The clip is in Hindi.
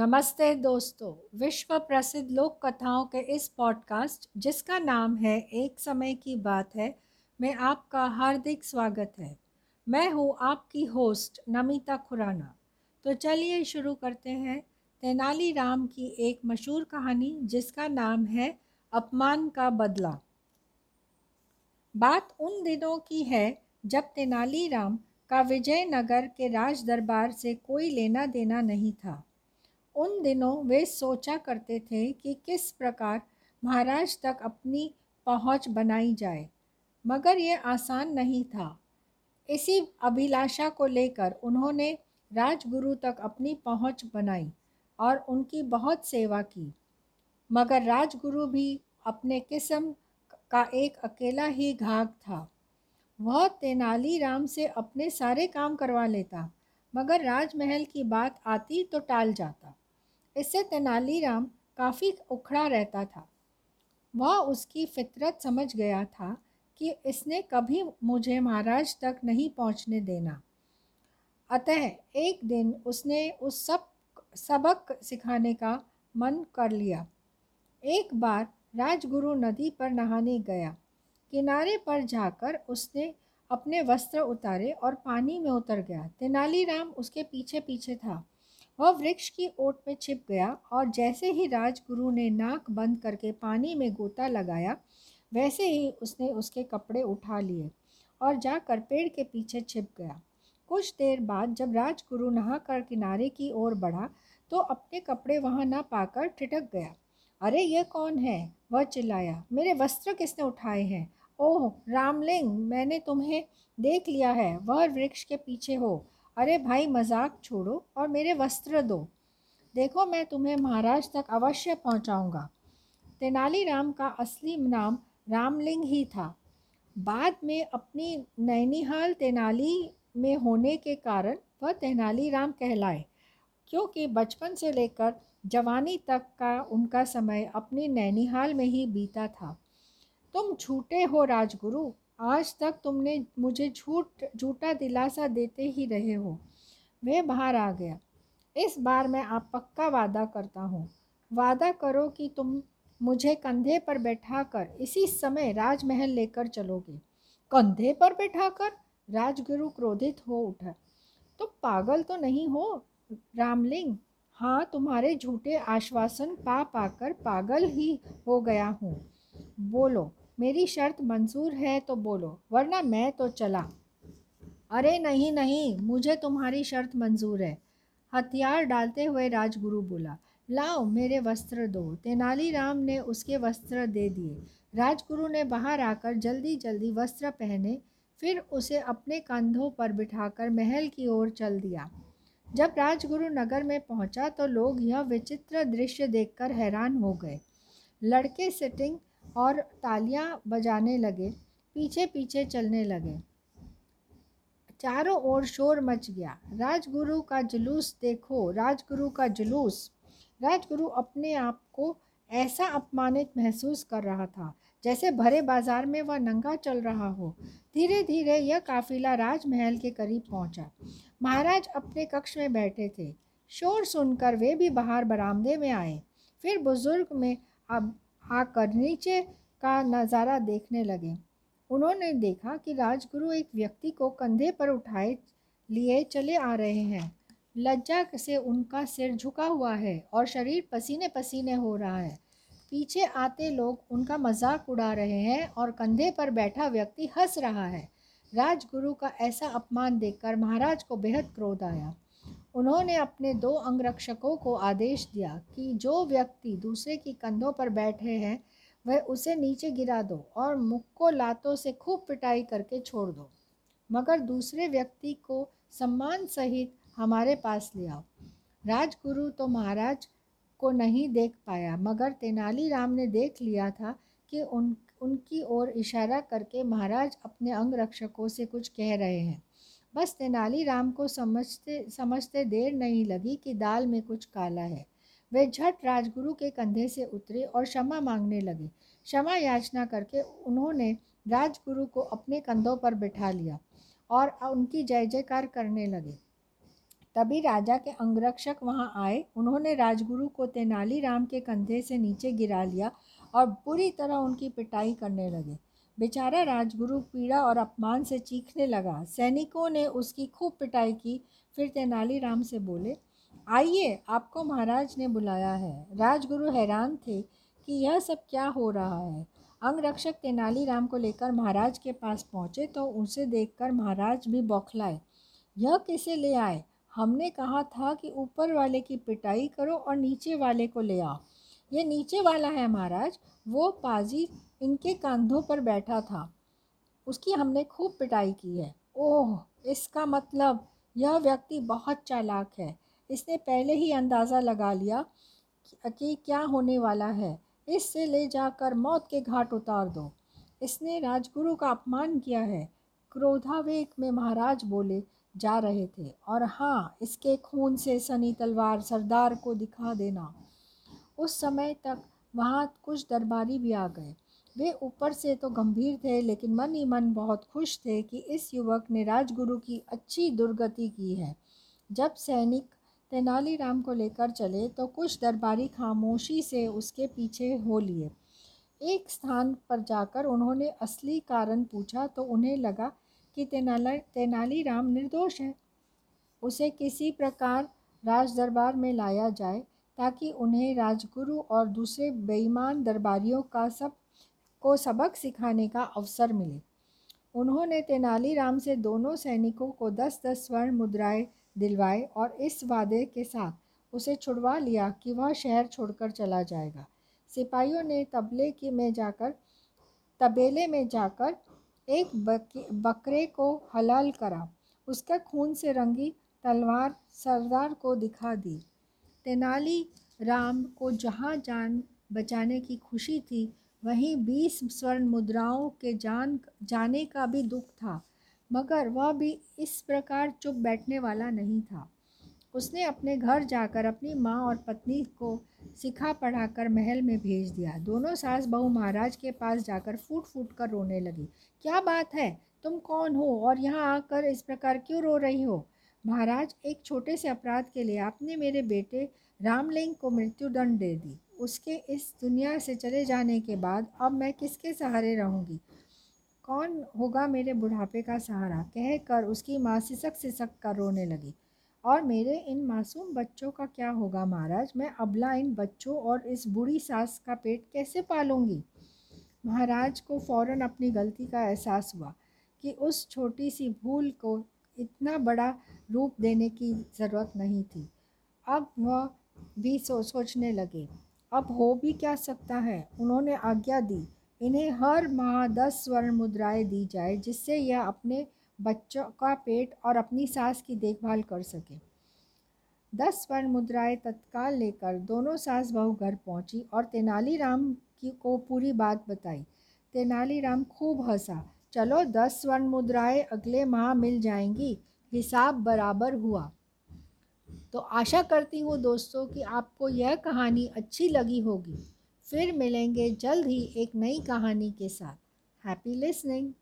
नमस्ते दोस्तों विश्व प्रसिद्ध लोक कथाओं के इस पॉडकास्ट जिसका नाम है एक समय की बात है, में आपका हार्दिक स्वागत है। मैं हूँ आपकी होस्ट नमिता खुराना। तो चलिए शुरू करते हैं। तेनालीराम की एक मशहूर कहानी, जिसका नाम है अपमान का बदला। बात उन दिनों की है, जब तेनालीराम का विजयनगर के राज दरबार से कोई लेना देना नहीं था। उन दिनों वे सोचा करते थे कि किस प्रकार महाराज तक अपनी पहुँच बनाई जाए, मगर ये आसान नहीं था। इसी अभिलाषा को लेकर उन्होंने राजगुरु तक अपनी पहुँच बनाई और उनकी बहुत सेवा की। मगर राजगुरु भी अपने किस्म का एक अकेला ही घाघ था। वह तेनालीराम से अपने सारे काम करवा लेता, मगर राजमहल की बात आती तो टाल जाता। इससे तेनालीराम काफ़ी उखड़ा रहता था। वह उसकी फितरत समझ गया था कि इसने कभी मुझे महाराज तक नहीं पहुँचने देना। अतः एक दिन उसने उस सब, सबक सिखाने का मन कर लिया। एक बार राजगुरु नदी पर नहाने गया। किनारे पर जाकर उसने अपने वस्त्र उतारे और पानी में उतर गया। तेनालीराम उसके पीछे पीछे था। वह वृक्ष की ओट में छिप गया और जैसे ही राजगुरु ने नाक बंद करके पानी में गोता लगाया, वैसे ही उसने उसके कपड़े उठा लिए और जाकर पेड़ के पीछे छिप गया। कुछ देर बाद जब राजगुरु नहाकर किनारे की ओर बढ़ा तो अपने कपड़े वहाँ ना पाकर ठिटक गया। अरे, ये कौन है? वह चिल्लाया। मेरे वस्त्र किसने उठाए हैं? ओह, रामलिंग, मैंने तुम्हें देख लिया है। वह वृक्ष के पीछे हो। अरे भाई मज़ाक छोड़ो और मेरे वस्त्र दो। देखो मैं तुम्हें महाराज तक अवश्य पहुंचाऊँगा। तेनालीराम का असली नाम रामलिंग ही था। बाद में अपनी नैनीहाल तेनाली में होने के कारण वह तेनालीराम कहलाए, क्योंकि बचपन से लेकर जवानी तक का उनका समय अपनी नैनीहाल में ही बीता था। तुम झूठे हो राजगुरु आज तक तुमने मुझे झूठ, झूठा दिलासा देते ही रहे हो। वह बाहर आ गया। इस बार मैं आप पक्का वादा करता हूँ। वादा करो कि तुम मुझे कंधे पर बैठा कर इसी समय राजमहल लेकर चलोगे। कंधे पर बैठा कर राजगुरु क्रोधित हो उठा। तो पागल तो नहीं हो, रामलिंग? हाँ तुम्हारे झूठे आश्वासन पा पाकर पागल ही हो गया हूँ। बोलो मेरी शर्त मंजूर है तो बोलो, वरना मैं तो चला। अरे नहीं नहीं, मुझे तुम्हारी शर्त मंजूर है। हथियार डालते हुए राजगुरु बोला, लाओ मेरे वस्त्र दो। तेनालीराम ने उसके वस्त्र दे दिए। राजगुरु ने बाहर आकर जल्दी जल्दी वस्त्र पहने, फिर उसे अपने कंधों पर बिठाकर महल की ओर चल दिया। जब राजगुरु नगर में पहुँचा तो लोग यह विचित्र दृश्य देखकर हैरान हो गए। लड़के सिटिंग और तालियाँ बजाने लगे पीछे पीछे चलने लगे। चारों ओर शोर मच गया। राजगुरु का जुलूस देखो, राजगुरु का जुलूस। राजगुरु अपने आप को ऐसा अपमानित महसूस कर रहा था, जैसे भरे बाज़ार में वह नंगा चल रहा हो। धीरे धीरे यह काफिला राजमहल के करीब पहुँचा। महाराज अपने कक्ष में बैठे थे। शोर सुनकर वे भी बाहर बरामदे में आए। फिर बुज़ुर्ग में अब आकर नीचे का नज़ारा देखने लगे। उन्होंने देखा कि राजगुरु एक व्यक्ति को कंधे पर उठाए, लिए चले आ रहे हैं। लज्जा से उनका सिर झुका हुआ है और शरीर पसीने पसीने हो रहा है। पीछे आते लोग उनका मज़ाक उड़ा रहे हैं और कंधे पर बैठा व्यक्ति हंस रहा है। राजगुरु का ऐसा अपमान देखकर महाराज को बेहद क्रोध आया। उन्होंने अपने दो अंगरक्षकों को आदेश दिया कि जो व्यक्ति दूसरे की कंधों पर बैठे हैं, वह उसे नीचे गिरा दो और मुख को लातों से खूब पिटाई करके छोड़ दो। मगर दूसरे व्यक्ति को सम्मान सहित हमारे पास ले आओ। राजगुरु तो महाराज को नहीं देख पाया, मगर तेनालीराम ने देख लिया था कि उन, उनकी ओर इशारा करके महाराज अपने अंगरक्षकों से कुछ कह रहे हैं। बस तेनालीराम को समझते समझते देर नहीं लगी कि दाल में कुछ काला है। वे झट राजगुरु के कंधे से उतरे और क्षमा मांगने लगे। क्षमा याचना करके उन्होंने राजगुरु को अपने कंधों पर बिठा लिया और उनकी जय जयकार करने लगे। तभी राजा के अंगरक्षक वहाँ आए। उन्होंने राजगुरु को तेनालीराम के कंधे से नीचे गिरा लिया और बुरी तरह उनकी पिटाई करने लगे। बेचारा राजगुरु पीड़ा और अपमान से चीखने लगा। सैनिकों ने उसकी खूब पिटाई की। फिर तेनालीराम से बोले, आइए, आपको महाराज ने बुलाया है। राजगुरु हैरान थे कि यह सब क्या हो रहा है। अंगरक्षक तेनालीराम को लेकर महाराज के पास पहुँचे तो उसे देखकर महाराज भी बौखलाए। यह कैसे ले आए? हमने कहा था कि ऊपर वाले की पिटाई करो और नीचे वाले को ले आओ। ये नीचे वाला है महाराज। वो पाजी इनके कंधों पर बैठा था। उसकी हमने खूब पिटाई की है। ओह, इसका मतलब यह व्यक्ति बहुत चालाक है। इसने पहले ही अंदाज़ा लगा लिया कि क्या होने वाला है। इससे ले जाकर मौत के घाट उतार दो। इसने राजगुरु का अपमान किया है। क्रोधावेग में महाराज बोले, जा रहे थे। और हाँ इसके खून से सनी तलवार सरदार को दिखा देना। उस समय तक वहाँ कुछ दरबारी भी आ गए। वे ऊपर से तो गंभीर थे, लेकिन मन ही मन बहुत खुश थे कि इस युवक ने राजगुरु की अच्छी दुर्गति की है। जब सैनिक तेनालीराम को लेकर चले तो कुछ दरबारी खामोशी से उसके पीछे हो लिए। एक स्थान पर जाकर उन्होंने असली कारण पूछा तो उन्हें लगा कि तेनाली, तेनालीराम निर्दोष है। उसे किसी प्रकार राज दरबार में लाया जाए, ताकि उन्हें राजगुरु और दूसरे बेईमान दरबारियों का सब को सबक सिखाने का अवसर मिले। उन्होंने तेनालीराम से दोनों सैनिकों को दस दस स्वर्ण मुद्राएँ दिलवाए और इस वादे के साथ उसे छुड़वा लिया कि वह शहर छोड़कर चला जाएगा। सिपाहियों ने तबले की में जाकर, तबेले में जाकर एक बकरे को हलाल करा। उसका खून से रंगी तलवार सरदार को दिखा दी। तेनाली राम को जहाँ जान बचाने की खुशी थी वहीं बीस स्वर्ण मुद्राओं के जान, जाने का भी दुख था, मगर वह भी इस प्रकार चुप बैठने वाला नहीं था। उसने अपने घर जाकर अपनी माँ और पत्नी को सिखा पढ़ाकर महल में भेज दिया। दोनों सास बहू महाराज के पास जाकर फूट फूट कर रोने लगी। क्या बात है? तुम कौन हो और यहाँ आकर इस प्रकार क्यों रो रही हो? महाराज, एक छोटे से अपराध के लिए आपने मेरे बेटे रामलिंग को मृत्युदंड दे दी। उसके इस दुनिया से चले जाने के बाद अब मैं किसके सहारे रहूँगी? कौन होगा मेरे बुढ़ापे का सहारा? कह कर उसकी माँ सिसक सिसक कर रोने लगी। और मेरे इन मासूम बच्चों का क्या होगा महाराज? मैं अबला इन बच्चों और इस बूढ़ी सास का पेट कैसे पालूँगी? महाराज को फ़ौरन अपनी गलती का एहसास हुआ कि उस छोटी सी भूल को इतना बड़ा रूप देने की ज़रूरत नहीं थी। अब वह भी सो सोचने लगे। अब हो भी क्या सकता है? उन्होंने आज्ञा दी। इन्हें हर माह दस स्वर्ण मुद्राएँ दी जाए, जिससे यह अपने बच्चों का पेट और अपनी सास की देखभाल कर सके। दस स्वर्ण मुद्राएँ तत्काल लेकर दोनों सास बहू घर पहुँची और तेनालीराम की को पूरी बात बताई। तेनालीराम खूब हंसा। चलो, दस स्वर्ण मुद्राएँ अगले माह मिल जाएँगी। हिसाब बराबर हुआ। तो आशा करती हूँ दोस्तों कि आपको यह कहानी अच्छी लगी होगी। फिर मिलेंगे जल्द ही एक नई कहानी के साथ। Happy listening